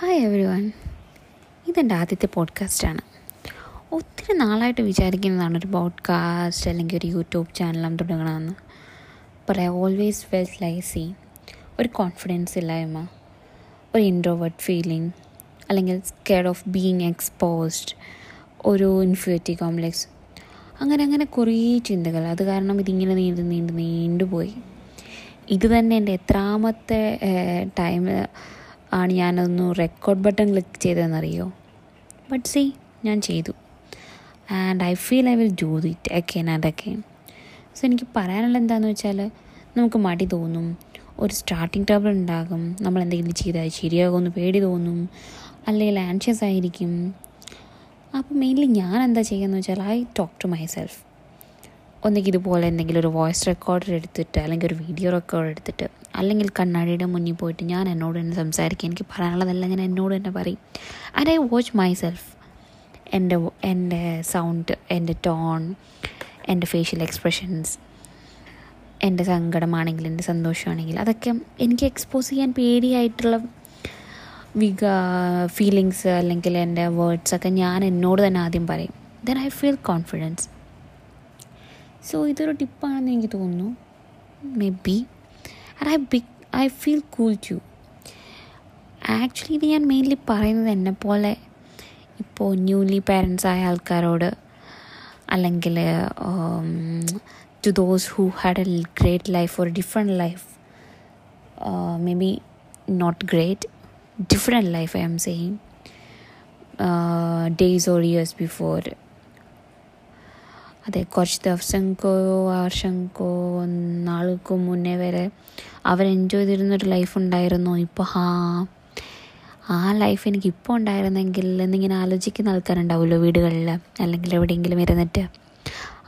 Hi every one ഇതെന്റെ ആദ്യത്തെ പോഡ്കാസ്റ്റാണ് ഒത്തിരി നാളായിട്ട് വിചാരിക്കുന്നതാണ് ഒരു പോഡ്കാസ്റ്റ് അല്ലെങ്കിൽ ഒരു യൂട്യൂബ് ചാനലും തുടങ്ങണമെന്ന്. ബട്ട് ഓൾവേസ് ഫെൽറ്റ് ലൈസി ഒരു കോൺഫിഡൻസ് ഇല്ലായ്മ ഒരു ഇൻട്രോവേർട്ട് ഫീലിംഗ് അല്ലെങ്കിൽ സ്കെയർ ഓഫ് ബീങ് എക്സ്പോസ്ഡ് ഒരു ഇൻഫ്യൂരിറ്റി കോംപ്ലെക്സ് അങ്ങനെ അങ്ങനെ കുറേ ചിന്തകൾ. അത് കാരണം ഇതിങ്ങനെ നീണ്ടു നീണ്ടു നീണ്ടുപോയി. ഇത് തന്നെ എന്റെ എത്രാമത്തെ ടൈം ആണ് ഞാനൊന്ന് റെക്കോർഡ് ബട്ടൺ ക്ലിക്ക് ചെയ്തതെന്നറിയോ? ബട്ട് സി ഞാൻ ചെയ്തു. And I feel I will do it again and again so എനിക്ക് പറയാനുള്ള എന്താണെന്ന് വെച്ചാൽ നമുക്ക് മടി തോന്നും. ഒരു സ്റ്റാർട്ടിങ് ട്രബിൾ ഉണ്ടാകും. നമ്മൾ എന്തെങ്കിലും ചെയ്താൽ ശരിയാകുമെന്ന് പേടി തോന്നും. അല്ലെങ്കിൽ ആൻഷ്യസ് ആയിരിക്കും. അപ്പോൾ മെയിൻലി ഞാൻ എന്താ ചെയ്യുന്നത് വെച്ചാൽ I talk to myself ഒന്നുകിൽ ഇതുപോലെ എന്തെങ്കിലും ഒരു വോയിസ് റെക്കോർഡർ എടുത്തിട്ട് അല്ലെങ്കിൽ ഒരു വീഡിയോ റെക്കോർഡ് എടുത്തിട്ട് അല്ലെങ്കിൽ കണ്ണാടിയുടെ മുന്നിൽ പോയിട്ട് ഞാൻ എന്നോട് തന്നെ സംസാരിക്കുക എനിക്ക് പറയാനുള്ളതെല്ലാം ഞാൻ എന്നോട് തന്നെ പറയും. And I watch myself എന്റെ എന്റെ സൗണ്ട് എന്റെ ടോൺ എന്റെ ഫേഷ്യൽ എക്സ്പ്രഷൻസ് എന്റെ സങ്കടമാണെങ്കിൽ എന്റെ സന്തോഷമാണെങ്കിൽ അതൊക്കെ എനിക്ക് എക്സ്പോസ് ചെയ്യാൻ പേടിയായിട്ടുള്ള വിക ഫീലിങ്സ് അല്ലെങ്കിൽ എന്റെ വേർഡ്സൊക്കെ ഞാൻ എന്നോട് തന്നെ ആദ്യം പറയും. Then I feel confidence so ഇതൊരു ടിപ്പാണെന്ന് എനിക്ക് തോന്നുന്നു. Maybe and I big I feel cool to actually ഇത് ഞാൻ മെയിൻലി പറയുന്നത് എന്നെ പോലെ ഇപ്പോൾ ന്യൂലി പാരൻസ് ആയ ആൾക്കാരോട് അല്ലെങ്കിൽ to those who had a great life or different life maybe not great different life I am saying days or years before അതെ കുറച്ച് ദിവസങ്ങൾക്കോ വർഷങ്ങൾക്കോ നാളുകൾക്കോ മുന്നേ വരെ അവർ എൻജോയ് ചെയ്തിരുന്നൊരു ലൈഫ് ഉണ്ടായിരുന്നു. ഇപ്പോൾ ഹാ ആ ലൈഫ് എനിക്ക് ഇപ്പോൾ ഉണ്ടായിരുന്നെങ്കിൽ എന്നിങ്ങനെ ആലോചിക്കുന്ന ആൾക്കാരുണ്ടാവുമല്ലോ വീടുകളിൽ അല്ലെങ്കിൽ എവിടെയെങ്കിലും ഇരുന്നിട്ട്.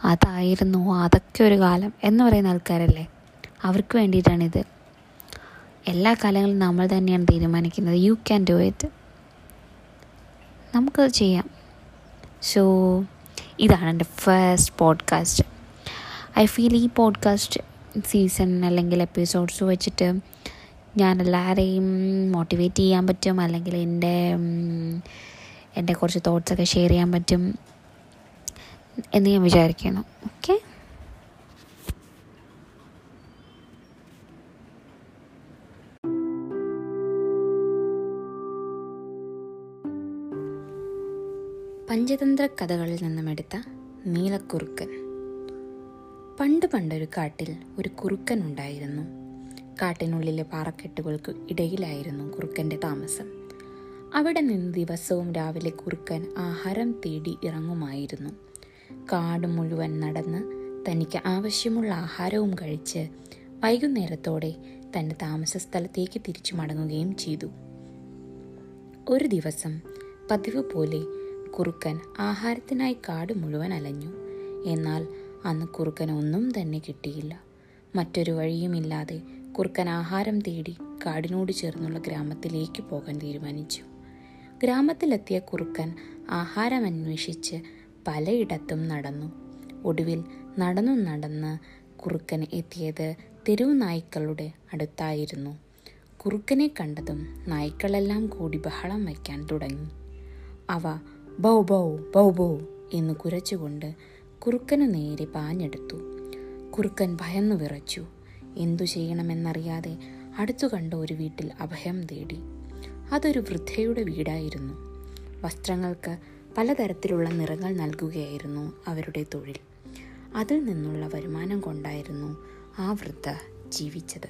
അതായിരുന്നു അതൊക്കെ ഒരു കാലം എന്ന് പറയുന്ന ആൾക്കാരല്ലേ? അവർക്ക് വേണ്ടിയിട്ടാണിത്. എല്ലാ കാലങ്ങളും നമ്മൾ തന്നെയാണ് തീരുമാനിക്കുന്നത്. യു ക്യാൻ ഡു ഇറ്റ് നമുക്കത് ചെയ്യാം. സോ ഇതാണ് എന്റെ ഫസ്റ്റ് പോഡ്കാസ്റ്റ് ഐ ഫീൽ ഈ പോഡ്കാസ്റ്റ് സീസൺ അല്ലെങ്കിൽ എപ്പിസോഡ്സ് വെച്ചിട്ട് ഞാൻ എല്ലാവരെയും മോട്ടിവേറ്റ് ചെയ്യാൻ പറ്റും. അല്ലെങ്കിൽ എന്റെ എന്റെ കുറച്ച് തോട്ട്സൊക്കെ ഷെയർ ചെയ്യാൻ പറ്റും എന്ന് ഞാൻ വിചാരിക്കുന്നു. ഓക്കെ പഞ്ചതന്ത്ര കഥകളിൽ നിന്നും എടുത്ത നീലക്കുറുക്കൻ. പണ്ട് പണ്ടൊരു കാട്ടിൽ ഒരു കുറുക്കൻ ഉണ്ടായിരുന്നു. കാട്ടിനുള്ളിലെ പാറക്കെട്ടുകൾക്ക് ഇടയിലായിരുന്നു കുറുക്കന്റെ താമസം. അവിടെ നിന്ന് ദിവസവും രാവിലെ കുറുക്കൻ ആഹാരം തേടി ഇറങ്ങുമായിരുന്നു. കാട് മുഴുവൻ നടന്ന് തനിക്ക് ആവശ്യമുള്ള ആഹാരവും കഴിച്ച് വൈകുന്നേരത്തോടെ തന്റെ താമസ സ്ഥലത്തേക്ക് തിരിച്ചു മടങ്ങുകയും ചെയ്തു. ഒരു ദിവസം പതിവ് പോലെ കുറുക്കൻ ആഹാരത്തിനായി കാട് മുഴുവൻ അലഞ്ഞു. എന്നാൽ അന്ന് കുറുക്കൻ ഒന്നും തന്നെ കിട്ടിയില്ല. മറ്റൊരു വഴിയുമില്ലാതെ കുറുക്കൻ ആഹാരം തേടി കാടിനോട് ചേർന്നുള്ള ഗ്രാമത്തിലേക്ക് പോകാൻ തീരുമാനിച്ചു. ഗ്രാമത്തിലെത്തിയ കുറുക്കൻ ആഹാരം അന്വേഷിച്ച് പലയിടത്തും നടന്നു. ഒടുവിൽ നടന്നു നടന്ന് കുറുക്കൻ എത്തിയത് തെരുവ് നായ്ക്കളുടെ അടുത്തായിരുന്നു. കുറുക്കനെ കണ്ടതും നായ്ക്കളെല്ലാം കൂടി ബഹളം വയ്ക്കാൻ തുടങ്ങി. അവ ബൗ ബൗ ബൗ ബൗ എന്ന് കുരച്ചുകൊണ്ട് കുറുക്കനു നേരെ പാഞ്ഞെടുത്തു. കുറുക്കൻ ഭയന്നു വിറച്ചു. എന്തു ചെയ്യണമെന്നറിയാതെ അടുത്തു കണ്ട ഒരു വീട്ടിൽ അഭയം തേടി. അതൊരു വൃദ്ധയുടെ വീടായിരുന്നു. വസ്ത്രങ്ങൾക്ക് പലതരത്തിലുള്ള നിറങ്ങൾ നൽകുകയായിരുന്നു അവരുടെ തൊഴിൽ. അതിൽ നിന്നുള്ള വരുമാനം കൊണ്ടായിരുന്നു ആ വൃദ്ധ ജീവിച്ചത്.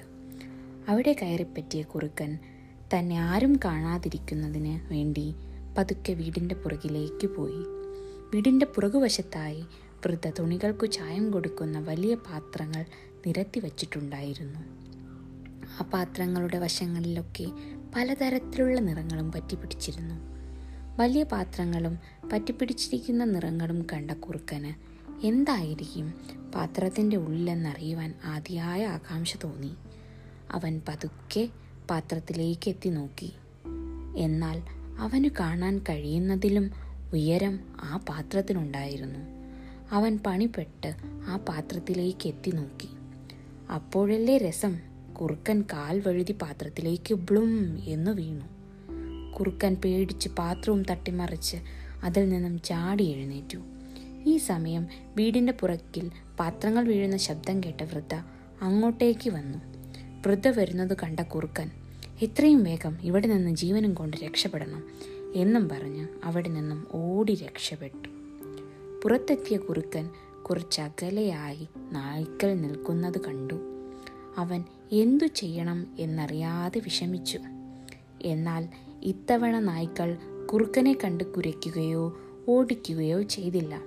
അവിടെ കയറിപ്പറ്റിയ കുറുക്കൻ തന്നെ ആരും കാണാതിരിക്കുന്നതിന് വേണ്ടി പതുക്കെ വീടിന്റെ പുറകിലേക്ക് പോയി. വീടിന്റെ പുറകുവശത്തായി വൃദ്ധ തുണികൾക്കു ചായം കൊടുക്കുന്ന വലിയ പാത്രങ്ങൾ നിരത്തി വച്ചിട്ടുണ്ടായിരുന്നു. ആ പാത്രങ്ങളുടെ വശങ്ങളിലൊക്കെ പലതരത്തിലുള്ള നിറങ്ങളും പറ്റിപ്പിടിച്ചിരുന്നു. വലിയ പാത്രങ്ങളും പറ്റിപ്പിടിച്ചിരിക്കുന്ന നിറങ്ങളും കണ്ട കുറുക്കന് എന്തായിരിക്കും പാത്രത്തിന്റെ ഉള്ളിലെന്നറിയുവാൻ ആദ്യമായ ആകാംക്ഷ തോന്നി. അവൻ പതുക്കെ പാത്രത്തിലേക്ക് എത്തി നോക്കി. എന്നാൽ അവന് കാണാൻ കഴിയുന്നതിലും ഉയരം ആ പാത്രത്തിനുണ്ടായിരുന്നു അവൻ പണിപ്പെട്ട് ആ പാത്രത്തിലേക്ക് എത്തി നോക്കി. അപ്പോഴല്ലേ രസം. കുറുക്കൻ കാൽ വഴുതി പാത്രത്തിലേക്ക് ബ്ലും എന്ന് വീണു. കുറുക്കൻ പേടിച്ച് പാത്രവും തട്ടിമറിച്ച് അതിൽ നിന്നും ചാടി എഴുന്നേറ്റു. ഈ സമയം വീടിന്റെ പുറക്കിൽ പാത്രങ്ങൾ വീഴുന്ന ശബ്ദം കേട്ട വൃദ്ധ അങ്ങോട്ടേക്ക് വന്നു. വൃദ്ധ വരുന്നത് കണ്ട കുറുക്കൻ എത്രയും വേഗം ഇവിടെ നിന്ന് ജീവനും കൊണ്ട് രക്ഷപ്പെടണം എന്നും പറഞ്ഞ് അവിടെ നിന്നും ഓടി രക്ഷപ്പെട്ടു. പുറത്തെത്തിയ കുറുക്കൻ കുറച്ചകലെയായി നായ്ക്കൾ നിൽക്കുന്നത് കണ്ടു. അവൻ എന്തു ചെയ്യണം എന്നറിയാതെ വിഷമിച്ചു. എന്നാൽ ഇത്തവണ നായ്ക്കൾ കുറുക്കനെ കണ്ട് കുരയ്ക്കുകയോ ഓടിക്കുകയോ ചെയ്തില്ല.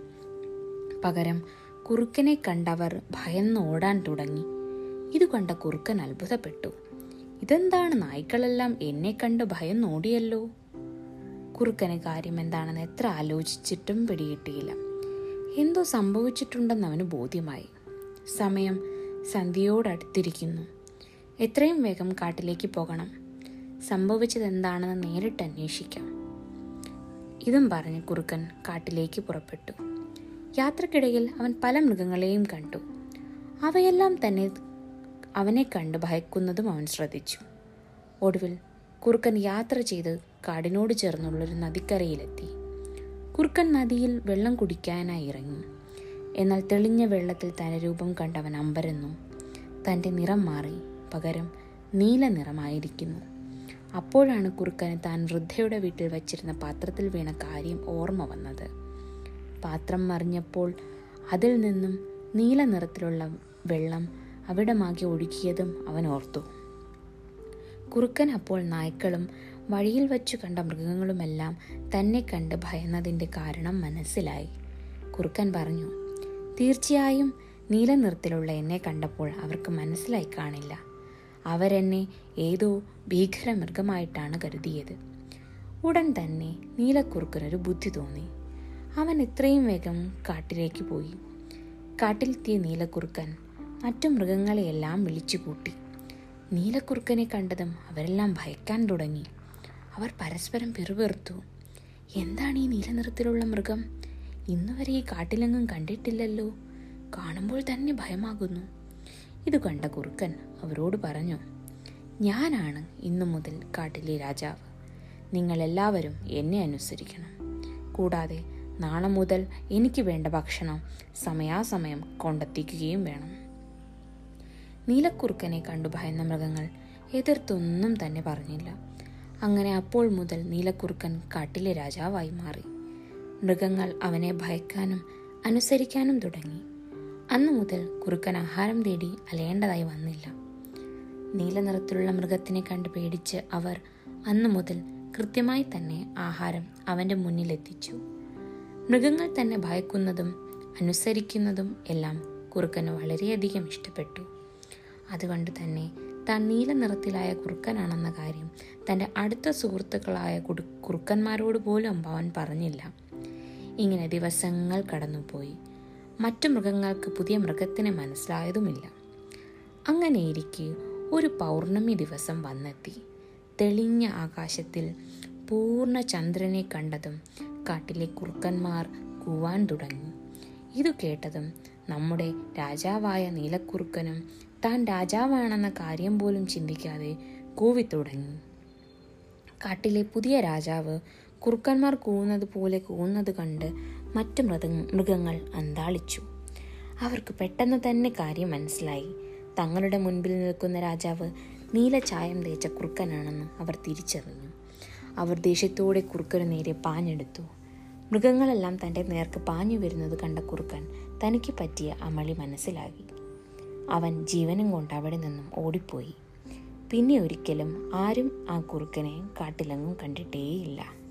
പകരം കുറുക്കനെ കണ്ടവർ ഭയന്ന് ഓടാൻ തുടങ്ങി. ഇത് കണ്ട കുറുക്കൻ അത്ഭുതപ്പെട്ടു. ഇതെന്താണ്? നായ്ക്കളെല്ലാം എന്നെ കണ്ട് ഭയം നോടിയല്ലോ. കുറുക്കന് കാര്യം എന്താണെന്ന് എത്ര ആലോചിച്ചിട്ടും പിടികിട്ടിയില്ല. എന്തോ സംഭവിച്ചിട്ടുണ്ടെന്ന് അവന് ബോധ്യമായി. സമയം സന്ധ്യയോടടുത്തിരിക്കുന്നു. എത്രയും വേഗം കാട്ടിലേക്ക് പോകണം. സംഭവിച്ചത് എന്താണെന്ന് നേരിട്ട് അന്വേഷിക്കാം. ഇതും പറഞ്ഞ് കുറുക്കൻ കാട്ടിലേക്ക് പുറപ്പെട്ടു. യാത്രക്കിടയിൽ അവൻ പല മൃഗങ്ങളെയും കണ്ടു. അവയെല്ലാം തന്നെ അവനെ കണ്ട് ഭയക്കുന്നതും അവൻ ശ്രദ്ധിച്ചു. ഒടുവിൽ കുറുക്കൻ യാത്ര ചെയ്ത് കാടിനോട് ചേർന്നുള്ളൊരു നദിക്കരയിലെത്തി. കുറുക്കൻ നദിയിൽ വെള്ളം കുടിക്കാനായി ഇറങ്ങി. എന്നാൽ തെളിഞ്ഞ വെള്ളത്തിൽ തന്റെ രൂപം കണ്ടവൻ അമ്പരന്നു. തന്റെ നിറം മാറി പകരം നീല നിറമായിരിക്കുന്നു. അപ്പോഴാണ് കുറുക്കന് താൻ വൃദ്ധയുടെ വീട്ടിൽ വച്ചിരുന്ന പാത്രത്തിൽ വീണ കാര്യം ഓർമ്മ വന്നത്. പാത്രം മറിഞ്ഞപ്പോൾ അതിൽ നിന്നും നീല നിറത്തിലുള്ള വെള്ളം അവിടമാകെ ഒഴുകിയതും അവൻ ഓർത്തു. കുറുക്കൻ അപ്പോൾ നായ്ക്കളും വഴിയിൽ വച്ചു കണ്ട മൃഗങ്ങളുമെല്ലാം തന്നെ കണ്ട് ഭയന്നതിന്റെ കാരണം മനസ്സിലായി. കുറുക്കൻ പറഞ്ഞു തീർച്ചയായും നീല നിറത്തിലുള്ള എന്നെ കണ്ടപ്പോൾ അവർക്ക് മനസ്സിലായി കാണില്ല. അവരെന്നെ ഏതോ ഭീകര മൃഗമായിട്ടാണ് കരുതിയത്. ഉടൻ തന്നെ നീലക്കുറുക്കനൊരു ബുദ്ധി തോന്നി. അവൻ എത്രയും വേഗം കാട്ടിലേക്ക് പോയി. കാട്ടിലെത്തിയ നീലക്കുറുക്കൻ മറ്റു മൃഗങ്ങളെയെല്ലാം വിളിച്ചു കൂട്ടി നീലക്കുറുക്കനെ കണ്ടതും അവരെല്ലാം ഭയക്കാൻ തുടങ്ങി. അവർ പരസ്പരം പിറുപിറുത്തു. എന്താണ് ഈ നീലനിറത്തിലുള്ള മൃഗം? ഇന്നുവരെ ഈ കാട്ടിലെങ്ങും കണ്ടിട്ടില്ലല്ലോ. കാണുമ്പോൾ തന്നെ ഭയമാകുന്നു. ഇത് കണ്ട കുറുക്കൻ അവരോട് പറഞ്ഞു ഞാനാണ് ഇന്നു മുതൽ കാട്ടിലെ രാജാവ്. നിങ്ങളെല്ലാവരും എന്നെ അനുസരിക്കണം. കൂടാതെ നാളെ മുതൽ എനിക്ക് വേണ്ട ഭക്ഷണം സമയാസമയം കൊണ്ടെത്തിക്കുകയും വേണം. നീലക്കുറുക്കനെ കണ്ടു ഭയന്ന മൃഗങ്ങൾ. എതിർത്തൊന്നും തന്നെ പറഞ്ഞില്ല. അങ്ങനെ അപ്പോൾ മുതൽ നീലക്കുറുക്കൻ കാട്ടിലെ രാജാവായി മാറി. മൃഗങ്ങൾ അവനെ ഭയക്കാനും അനുസരിക്കാനും തുടങ്ങി. അന്നു മുതൽ കുറുക്കൻ ആഹാരം തേടി അലയേണ്ടതായി വന്നില്ല. നീല നിറത്തിലുള്ള മൃഗത്തിനെ കണ്ട് പേടിച്ച് അവർ അന്നു മുതൽ കൃത്യമായി തന്നെ ആഹാരം അവന്റെ മുന്നിലെത്തിച്ചു മൃഗങ്ങൾ തന്നെ ഭയക്കുന്നതും അനുസരിക്കുന്നതും എല്ലാം കുറുക്കന് വളരെയധികം ഇഷ്ടപ്പെട്ടു. അതുകൊണ്ട് തന്നെ താൻ നീല നിറത്തിലായ കുറുക്കനാണെന്ന കാര്യം തന്റെ അടുത്ത സുഹൃത്തുക്കളായ കുറുക്കന്മാരോട് പോലും അവൻ പറഞ്ഞില്ല. ഇങ്ങനെ ദിവസങ്ങൾ കടന്നുപോയി. മറ്റു മൃഗങ്ങൾക്ക് പുതിയ മൃഗത്തിനെ മനസ്സിലായതുമില്ല. അങ്ങനെയിരിക്കെ ഒരു പൗർണമി ദിവസം വന്നെത്തി. തെളിഞ്ഞ ആകാശത്തിൽ പൂർണ ചന്ദ്രനെ കണ്ടതും കാട്ടിലെ കുറുക്കന്മാർ കൂവാൻ തുടങ്ങി. ഇതു കേട്ടതും നമ്മുടെ രാജാവായ നീലക്കുറുക്കനും താൻ രാജാവാണെന്ന കാര്യം പോലും ചിന്തിക്കാതെ കൂവിത്തുടങ്ങി കാട്ടിലെ പുതിയ രാജാവ് കുറുക്കന്മാർ കൂവുന്നത് പോലെ കൂവുന്നത് കണ്ട് മറ്റു മൃഗ മൃഗങ്ങൾ അന്താളിച്ചു. അവർക്ക് പെട്ടെന്ന് തന്നെ കാര്യം മനസ്സിലായി. തങ്ങളുടെ മുൻപിൽ നിൽക്കുന്ന രാജാവ് നീല ചായം തേച്ച കുറുക്കനാണെന്ന് അവർ തിരിച്ചറിഞ്ഞു. അവർ ദേഷ്യത്തോടെ കുറുക്കന് നേരെ പാഞ്ഞെടുത്തു. മൃഗങ്ങളെല്ലാം തന്റെ നേർക്ക് പാഞ്ഞു വരുന്നത് കണ്ട കുറുക്കൻ തനിക്ക് പറ്റിയ അമളി മനസ്സിലാക്കി അവൻ ജീവനും കൊണ്ട് അവിടെ നിന്നും ഓടിപ്പോയി. പിന്നെ ഒരിക്കലും ആരും ആ കുറുക്കനെ കാട്ടിലെങ്ങും കണ്ടിട്ടേയില്ല.